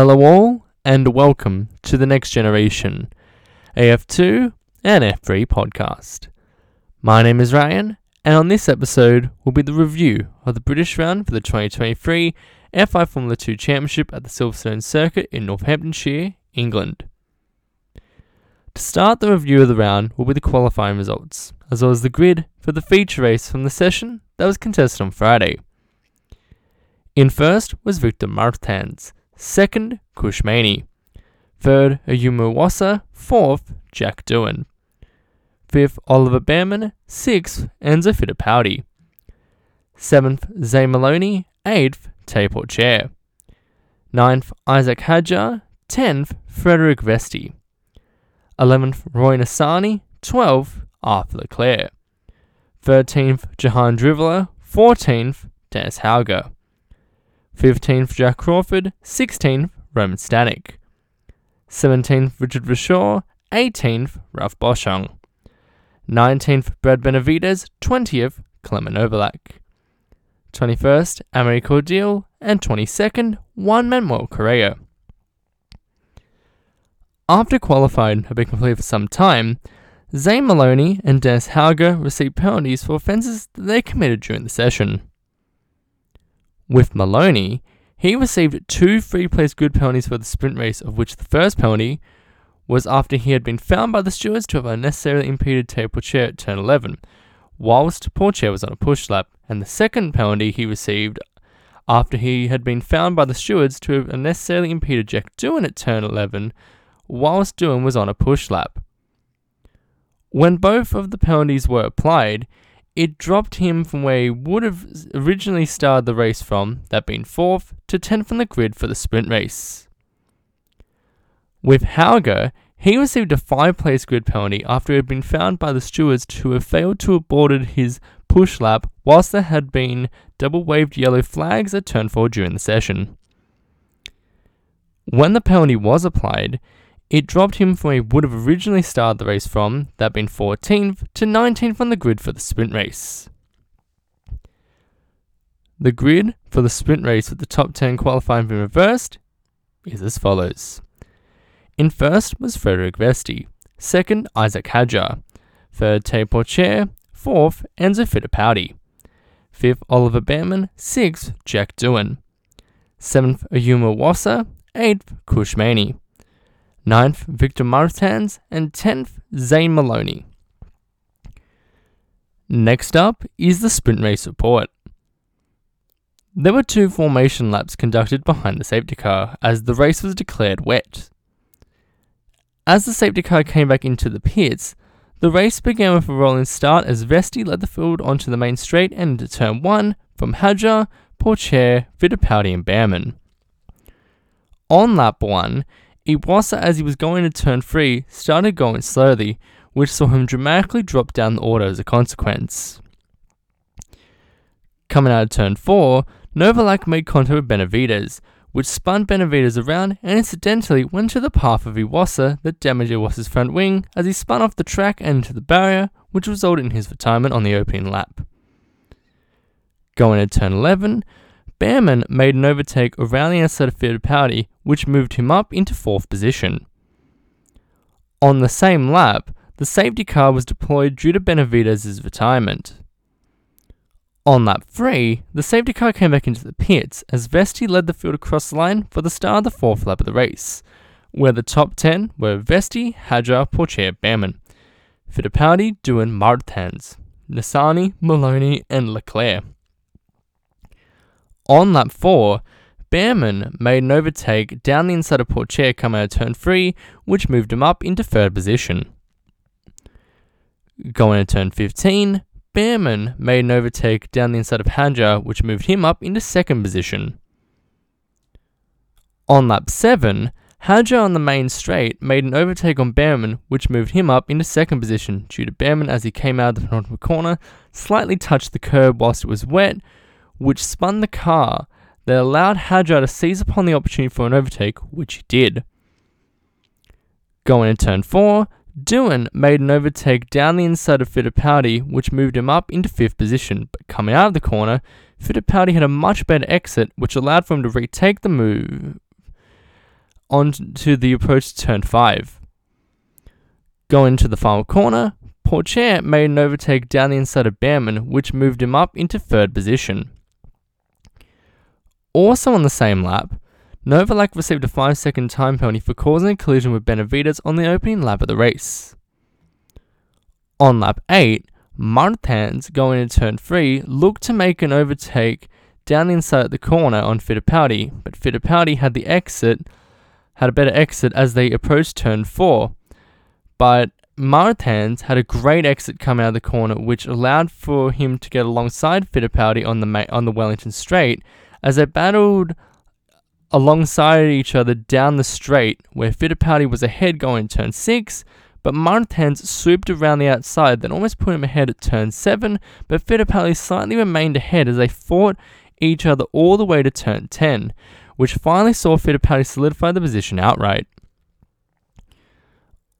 Hello, all, and welcome to the Next Generation AF2 and F3 podcast. My name is Ryan, and on this episode will be the review of the British round for the 2023 FIA Formula 2 Championship at the Silverstone Circuit in Northamptonshire, England. To start the review of the round will be the qualifying results, as well as the grid for the feature race from the session that was contested on Friday. In first was Victor Martins, second Kush Maini, third Ayumu fourth Jack Doohan, fifth Oliver Bearman, sixth Enzo Fittipaldi, seventh Zane Maloney, eighth Teo Pourchaire, ninth Isaac Hadjar, tenth Frederik Vesti, eleventh Roy Nissany, twelfth Arthur Leclerc, thirteenth Jehan Daruvala, fourteenth Dennis Hauger. 15th Jack Crawford, 16th Roman Stanek, 17th Richard Verschoor, 18th Ralph Boschung, 19th Brad Benavides, 20th Clement Novalak, 21st Amaury Cordeel, and 22nd Juan Manuel Correa. After qualifying had been completed for some time, Zane Maloney and Dennis Hauger received penalties for offences that they committed during the session. With Maloney, he received two free place grid penalties for the sprint race, of which the first penalty was after he had been found by the stewards to have unnecessarily impeded Teo Pourchaire at turn 11, whilst Pourchaire was on a push lap, and the second penalty he received after he had been found by the stewards to have unnecessarily impeded Jack Doohan at turn 11, whilst Doohan was on a push lap. When both of the penalties were applied, it dropped him from where he would have originally started the race from, that being 4th, to 10th on the grid for the sprint race. With Hauger, he received a 5 place grid penalty after he had been found by the stewards to have failed to have boarded his push lap whilst there had been double waved yellow flags at turn 4 during the session. When the penalty was applied, it dropped him from where he would have originally started the race from, that being 14th, to 19th on the grid for the sprint race. The grid for the sprint race with the top 10 qualifying being reversed is as follows. In first was Frederik Vesti, second Isaac Hadjar, third Teo Pourchaire, fourth Enzo Fittipaldi, fifth Oliver Bearman, sixth Jack Doohan, seventh Ayumu Iwasa, eighth Kush Maini, 9th Victor Martins, and 10th Zane Maloney. Next up is the sprint race report. There were two formation laps conducted behind the safety car as the race was declared wet. As the safety car came back into the pits, the race began with a rolling start as Vesti led the field onto the main straight and into turn 1 from Hadjar, Pourchaire, Fittipaldi, and Bearman. On lap 1, Iwasa, as he was going to turn 3, started going slowly, which saw him dramatically drop down the order as a consequence. Coming out of turn 4, Novalak made contact with Benavides, which spun Benavides around and incidentally went to the path of Iwasa that damaged Iwasa's front wing as he spun off the track and into the barrier, which resulted in his retirement on the opening lap. Going to turn 11, Bearman made an overtake of Fittipaldi, which moved him up into fourth position. On the same lap, the safety car was deployed due to Benavides' retirement. On lap 3, the safety car came back into the pits as Vesti led the field across the line for the start of the fourth lap of the race, where the top 10 were Vesti, Hadjar, Pourchaire, Bearman, Fittipaldi, Doohan, Martins, Nissany, Maloney, and Leclerc. On lap 4, Bearman made an overtake down the inside of Pourchaire coming out of turn 3, which moved him up into third position. Going to turn 15, Bearman made an overtake down the inside of Hadjar, which moved him up into second position. On lap 7, Hadjar on the main straight made an overtake on Bearman, which moved him up into second position due to Bearman as he came out of the penultimate corner, slightly touched the curb whilst it was wet, which spun the car that allowed Hadjar to seize upon the opportunity for an overtake, which he did. Going into turn 4, Doohan made an overtake down the inside of Fittipaldi, which moved him up into fifth position, but coming out of the corner, Fittipaldi had a much better exit, which allowed for him to retake the move. onto the approach to turn 5. Going to the final corner, Pourchaire made an overtake down the inside of Bearman, which moved him up into third position. Also on the same lap, Novalak received a 5 second time penalty for causing a collision with Benavides on the opening lap of the race. On lap 8, Martins, going into turn 3, looked to make an overtake down inside the corner on Fittipaldi, but Fittipaldi had the exit, had a better exit as they approached turn 4. But Martins had a great exit coming out of the corner, which allowed for him to get alongside Fittipaldi on the on the Wellington Straight as they battled alongside each other down the straight, where Fittipaldi was ahead going turn 6, but Martins swooped around the outside, then almost put him ahead at turn 7, but Fittipaldi slightly remained ahead as they fought each other all the way to turn 10, which finally saw Fittipaldi solidify the position outright.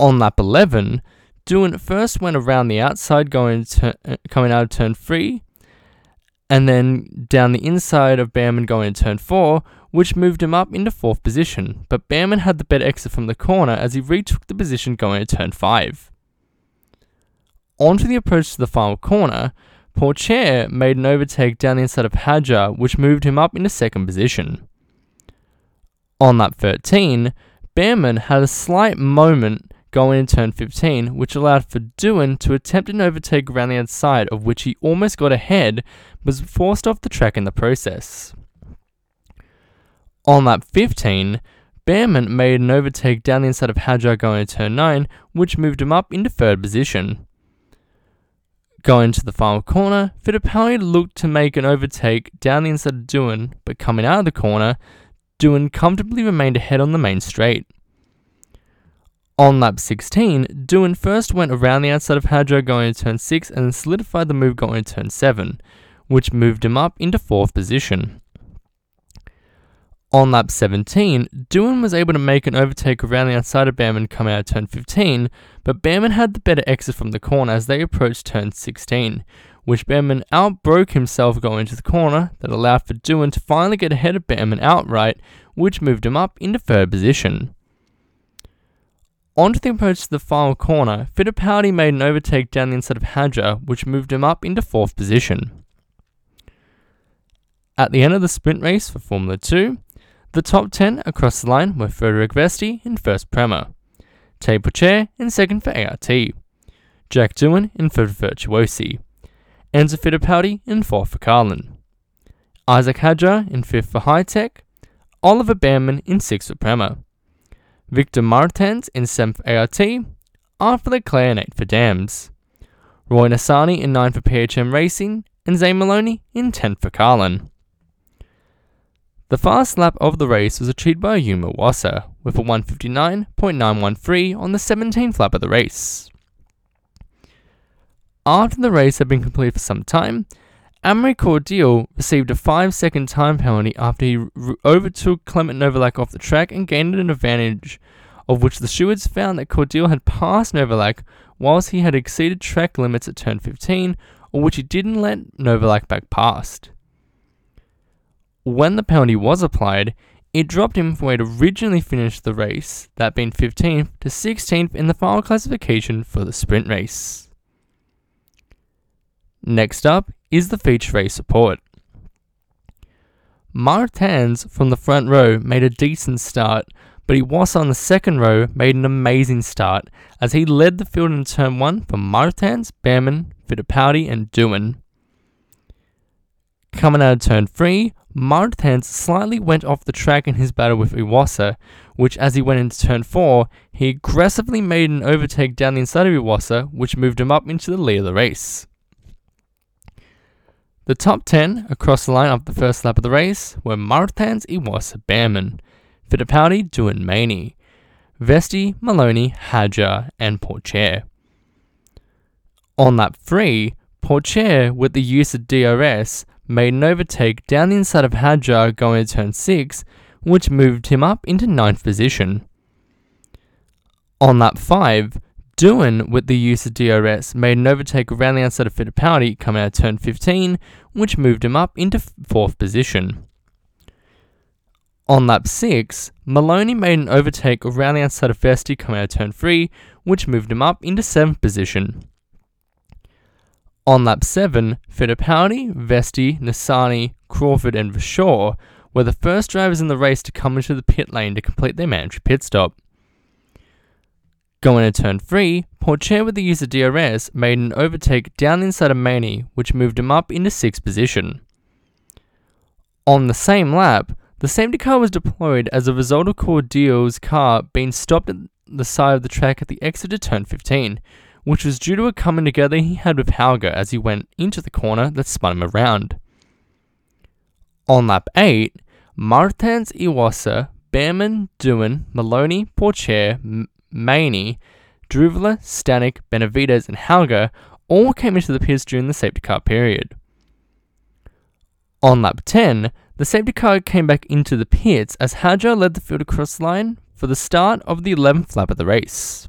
On lap 11, Doohan first went around the outside going to, uh, coming out of turn 3, and then down the inside of Bearman going to turn 4, which moved him up into fourth position, but Bearman had the better exit from the corner as he retook the position going to turn 5. Onto the approach to the final corner, Pourchaire made an overtake down the inside of Hadjar, which moved him up into second position. On lap 13, Bearman had a slight moment going in turn 15, which allowed for Doohan to attempt an overtake around the outside, of which he almost got ahead, but was forced off the track in the process. On lap 15, Bearman made an overtake down the inside of Hadjar going to turn 9, which moved him up into third position. Going to the final corner, Fittipaldi looked to make an overtake down the inside of Doohan, but coming out of the corner, Doohan comfortably remained ahead on the main straight. On lap 16, Doohan first went around the outside of Hadjar going to turn 6 and solidified the move going to turn 7, which moved him up into fourth position. On lap 17, Doohan was able to make an overtake around the outside of Bearman coming out of turn 15, but Bearman had the better exit from the corner as they approached turn 16, which Bearman outbroke himself going into the corner that allowed for Doohan to finally get ahead of Bearman outright, which moved him up into third position. Onto the approach to the final corner, Fittipaldi made an overtake down the inside of Hadjar, which moved him up into fourth position. At the end of the sprint race for Formula 2, the top 10 across the line were Frederik Vesti in first Prema, Teo Pourchaire in second for ART, Jack Doohan in third for Virtuosi, Enzo Fittipaldi in fourth for Carlin, Isaac Hadjar in fifth for Hitech, Oliver Bearman in sixth for Prema, Victor Martins in seventh for ART, Arthur Leclerc in eighth for Dams, Roy Nissany in ninth for PHM Racing, and Zane Maloney in tenth for Carlin. The fast lap of the race was achieved by Ayumu Iwasa with a 159.913 on the 17th lap of the race. After the race had been completed for some time, Amaury Cordeel received a 5 second time penalty after he overtook Clement Novalak off the track and gained an advantage, of which the stewards found that Cordeel had passed Novalak whilst he had exceeded track limits at turn 15, or which he didn't let Novalak back past when the penalty was applied, it dropped him from where he'd originally finished the race, that being 15th to 16th in the final classification for the sprint race. Next up is the feature race support. Martins from the front row made a decent start, but he was on the second row made an amazing start as he led the field in turn 1 for Martins, Bearman, Fittipaldi and Doohan. Coming out of turn 3, Martins slightly went off the track in his battle with Iwasa, which as he went into turn 4, he aggressively made an overtake down the inside of Iwasa, which moved him up into the lead of the race. The top 10 across the line of the first lap of the race were Martins, Iwasa, Bearman, Fittipaldi, Maini, Vesti, Maloney, Hadjar, and Pourchaire. On lap 3, Pourchaire, with the use of DRS, made an overtake down the inside of Hadjar going to turn 6, which moved him up into ninth position. On lap 5, Doohan, with the use of DRS, made an overtake around the outside of Fittipaldi coming out of turn 15, which moved him up into fourth position. On lap 6, Maloney made an overtake around the outside of Vesti coming out of turn 3, which moved him up into 7th position. On lap 7, Fittipaldi, Vesti, Nissany, Crawford, and Verschoor were the first drivers in the race to come into the pit lane to complete their mandatory pit stop. Going into turn 3, Pourchaire with the use of DRS made an overtake down inside of Maini, which moved him up into 6th position. On the same lap, the safety car was deployed as a result of Cordeel's car being stopped at the side of the track at the exit of turn 15, which was due to a coming together he had with Hauger as he went into the corner that spun him around. On lap 8, Martins Iwasa, Bearman, Doohan, Maloney, Pourchaire, Maini, Daruvala, Stanek, Benavides, and Hauger all came into the pits during the safety car period. On lap 10, the safety car came back into the pits as Hadjar led the field across the line for the start of the 11th lap of the race.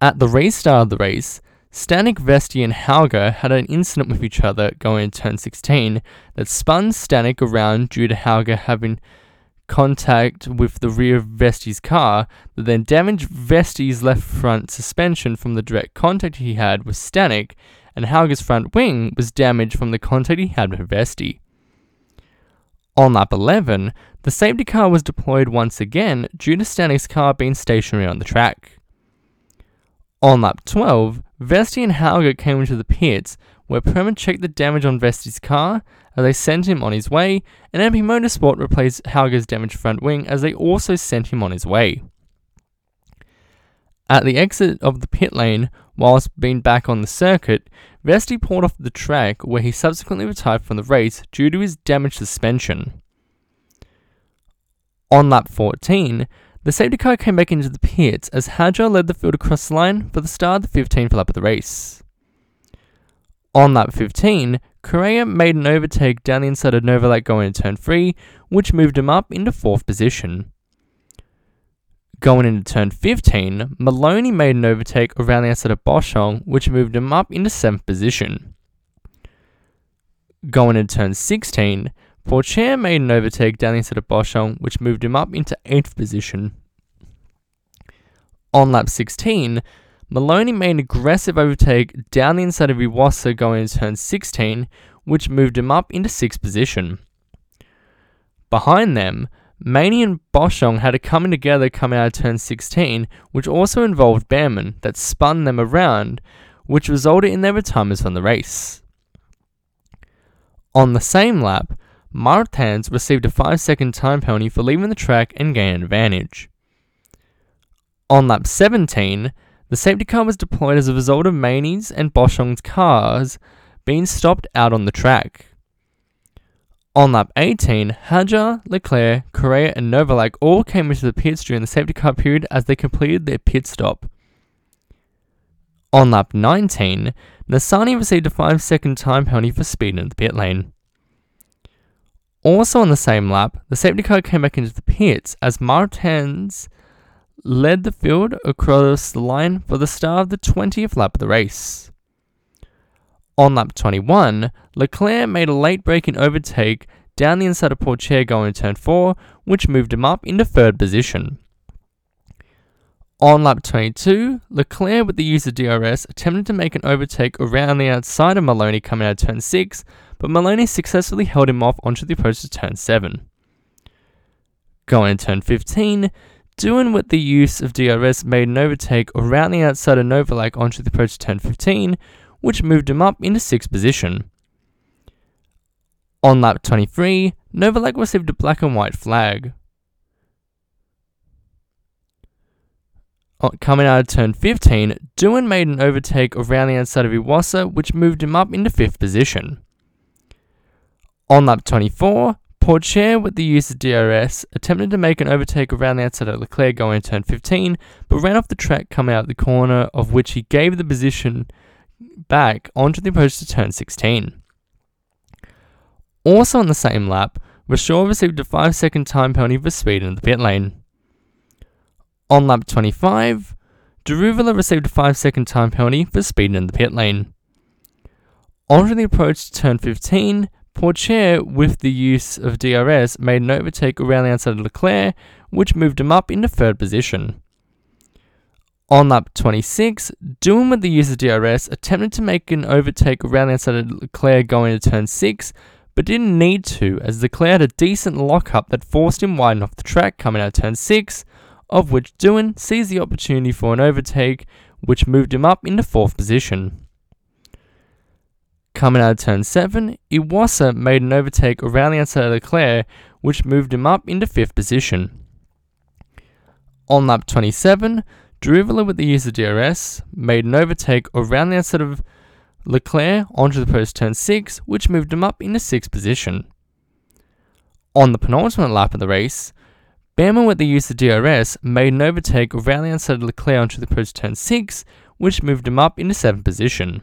At the restart of the race, Stanek, Vesti, and Hauger had an incident with each other going into turn 16 that spun Stanek around due to Hauger having contact with the rear of Vesti's car that then damaged Vesti's left front suspension from the direct contact he had with Stanek, and Hauger's front wing was damaged from the contact he had with Vesti. On lap 11, the safety car was deployed once again due to Stanek's car being stationary on the track. On lap 12, Vesti and Hauger came into the pits, where Prema checked the damage on Vesti's car they sent him on his way, and MP Motorsport replaced Hauger's damaged front wing as they also sent him on his way. At the exit of the pit lane, whilst being back on the circuit, Vesti pulled off the track where he subsequently retired from the race due to his damaged suspension. On lap 14, the safety car came back into the pits as Hadjar led the field across the line for the start of the 15th lap of the race. On lap 15, Correa made an overtake down the inside of Novalak going into turn 3, which moved him up into 4th position. Going into turn 15, Maloney made an overtake around the outside of Boschung, which moved him up into 7th position. Going into turn 16, Pourchaire made an overtake down the inside of Boschung, which moved him up into 8th position. On lap 16, Maloney made an aggressive overtake down the inside of Iwasa going into turn 16, which moved him up into 6th position. Behind them, Maini and Boschung had a coming together coming out of turn 16, which also involved Bearman that spun them around, which resulted in their retirements from the race. On the same lap, Martins received a 5 second time penalty for leaving the track and gaining advantage. On lap 17, the safety car was deployed as a result of Maini's and Boschung's cars being stopped out on the track. On lap 18, Hadjar, Leclerc, Correa, and Novalak all came into the pits during the safety car period as they completed their pit stop. On lap 19, Nissany received a 5 second time penalty for speeding in the pit lane. Also on the same lap, the safety car came back into the pits as Martins led the field across the line for the start of the 20th lap of the race. On lap 21, Leclerc made a late braking overtake down the inside of Pourchaire going to turn 4, which moved him up into third position. On lap 22, Leclerc with the use of DRS attempted to make an overtake around the outside of Maloney coming out of turn 6, but Maloney successfully held him off onto the approach to turn 7. Going to turn 15, Doohan with the use of DRS made an overtake around the outside of Novalak onto the approach to turn 15, which moved him up into 6th position. On lap 23, Novalak received a black and white flag. Uh, coming out of turn 15, Doohan made an overtake around the outside of Iwasa, which moved him up into 5th position. On lap 24, Pourchaire, with the use of DRS, attempted to make an overtake around the outside of Leclerc going turn 15, but ran off the track coming out the corner, of which he gave the position back onto the approach to turn 16. Also on the same lap, Verschoor received a 5 second time penalty for speed in the pit lane. On lap 25, Daruvala received a 5 second time penalty for speed in the pit lane. Onto the approach to turn 15, Pourchaire, with the use of DRS, made an overtake around the outside of Leclerc, which moved him up into third position. On lap 26, Doohan with the use of DRS attempted to make an overtake around the outside of Leclerc going to turn 6, but didn't need to as Leclerc had a decent lockup that forced him wide off the track coming out of turn 6, of which Doohan seized the opportunity for an overtake, which moved him up into 4th position. Coming out of turn 7, Iwasa made an overtake around the outside of Leclerc, which moved him up into 5th position. On lap 27, Daruvala with the use of DRS made an overtake around the outside of Leclerc onto the post turn 6, which moved him up into 6th position. On the penultimate lap of the race, Bearman with the use of DRS made an overtake around the outside of Leclerc onto the post turn 6, which moved him up into 7th position.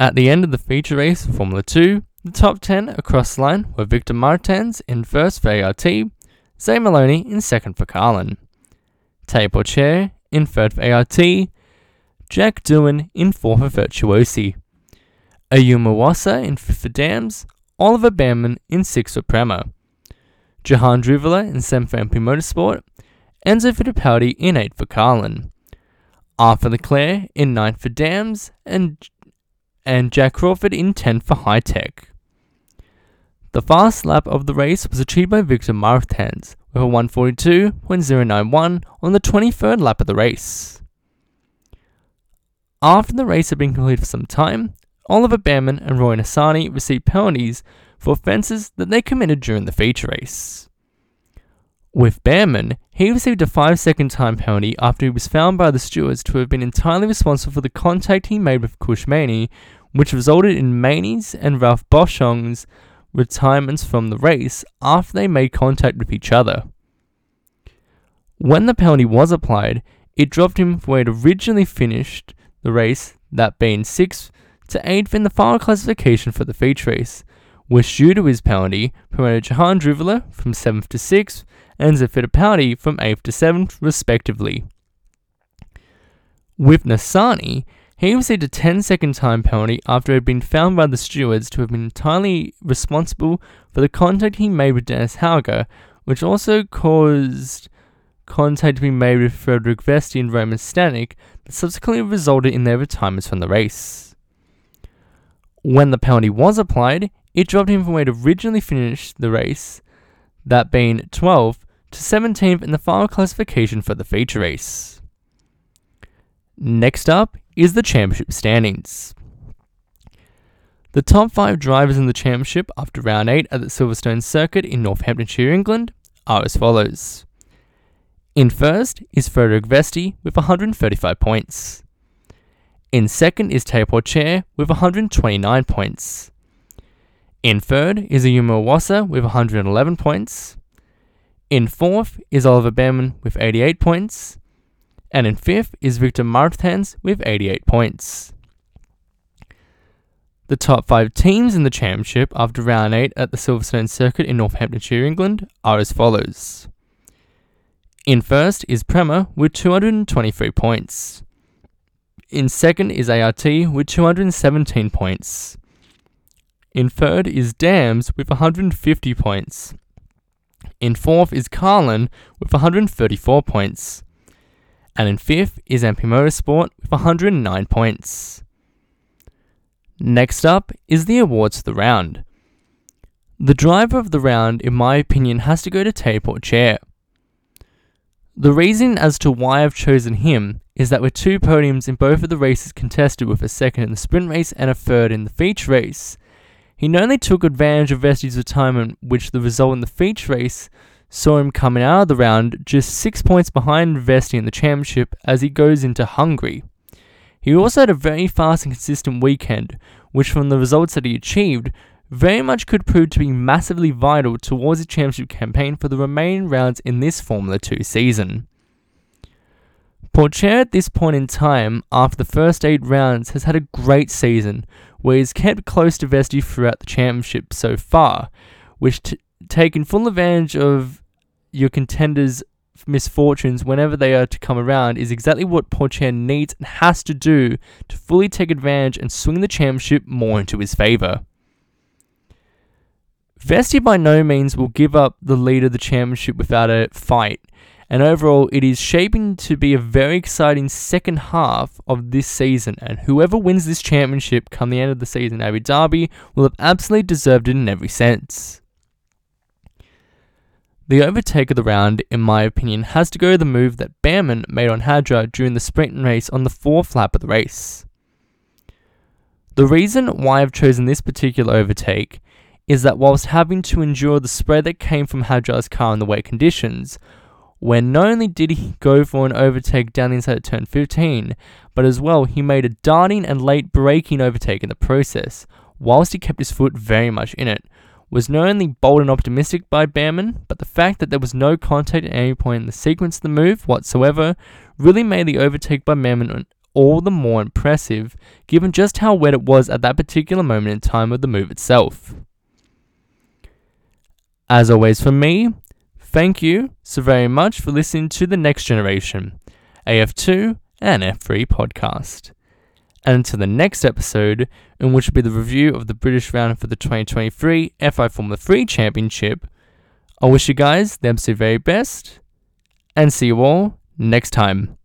At the end of the feature race for Formula 2, the top 10 across the line were Victor Martins in first for ART, Zane Maloney in second for Carlin, Teo Pourchaire in third for ART, Jack Doohan in fourth for Virtuosi, Ayumu Iwasa in fifth for Dams, Oliver Bearman in sixth for Prema, Jehan Daruvala in seventh for MP Motorsport, Enzo Fittipaldi in eighth for Carlin, Arthur Leclerc in ninth for Dams, and and Jack Crawford in 10th for Hitech. The fast lap of the race was achieved by Victor Martins with a 142.091 on the 23rd lap of the race. After the race had been completed for some time, Oliver Bearman and Roy Nissany received penalties for offences that they committed during the feature race. With Bearman, he received a 5 second time penalty after he was found by the stewards to have been entirely responsible for the contact he made with Kush Maini which resulted in Maini's and Ralph Boschung's retirements from the race after they made contact with each other. When the penalty was applied, it dropped him from where he originally finished the race, that being 6th to 8th in the final classification for the feature race, which due to his penalty promoted Jehan Daruvala from 7th to 6th and Fittipaldi from 8th to 7th respectively. With Nissany, he received a 10 second time penalty after it had been found by the stewards to have been entirely responsible for the contact he made with Dennis Hauger, which also caused contact to be made with Frederik Vesti and Roman Stanek that subsequently resulted in their retirements from the race. When the penalty was applied, it dropped him from where he originally finished the race, that being 12th to 17th in the final classification for the feature race. Next up is the championship standings. The top five drivers in the championship after round 8 at the Silverstone Circuit in Northamptonshire, England, are as follows. In first is Frederik Vesti with 135 points. In second is Teo Pourchaire with 129 points. In third is Ayumu Iwasa with 111 points. In fourth is Oliver Bearman with 88 points and in fifth is Victor Martins with 88 points. The top five teams in the championship after round 8 at the Silverstone Circuit in Northamptonshire, England are as follows. In first is Prema with 223 points. In second is ART with 217 points. In third is Dams with 150 points. In fourth is Carlin with 134 points and in fifth is MP Motorsport with 109 points. Next up is the awards for the round. The driver of the round, in my opinion, has to go to Teo Chair. The reason as to why I've chosen him is that with two podiums in both of the races contested with a second in the sprint race and a third in the feature race, he not only took advantage of Vesti's retirement, which the result in the feature race saw him coming out of the round just six points behind Vesti in the championship as he goes into Hungary. He also had a very fast and consistent weekend, which from the results that he achieved, very much could prove to be massively vital towards his championship campaign for the remaining rounds in this Formula 2 season. Pourchaire at this point in time, after the first eight rounds, has had a great season, where he's kept close to Vesti throughout the championship so far, which t- taken full advantage of your contenders' misfortunes whenever they are to come around is exactly what Pourchaire needs and has to do to fully take advantage and swing the championship more into his favour. Vesti by no means will give up the lead of the championship without a fight, and overall, it is shaping to be a very exciting second half of this season. And whoever wins this championship come the end of the season, Abu Dhabi, will have absolutely deserved it in every sense. The overtake of the round, in my opinion, has to go the move that Bearman made on Hadjar during the sprint race on the fourth lap of the race. The reason why I've chosen this particular overtake is that whilst having to endure the spread that came from Hadjar's car in the wet conditions, when not only did he go for an overtake down the inside of turn 15, but as well he made a darting and late braking overtake in the process, whilst he kept his foot very much in it, was not only bold and optimistic by Bearman, but the fact that there was no contact at any point in the sequence of the move whatsoever really made the overtake by Bearman all the more impressive, given just how wet it was at that particular moment in time of the move itself. As always, from me, thank you so very much for listening to the Next Generation, AF2 and F3 podcast and until the next episode, in which will be the review of the British round for the 2023 FIA Formula 3 Championship. I wish you guys the absolute very best, and see you all next time.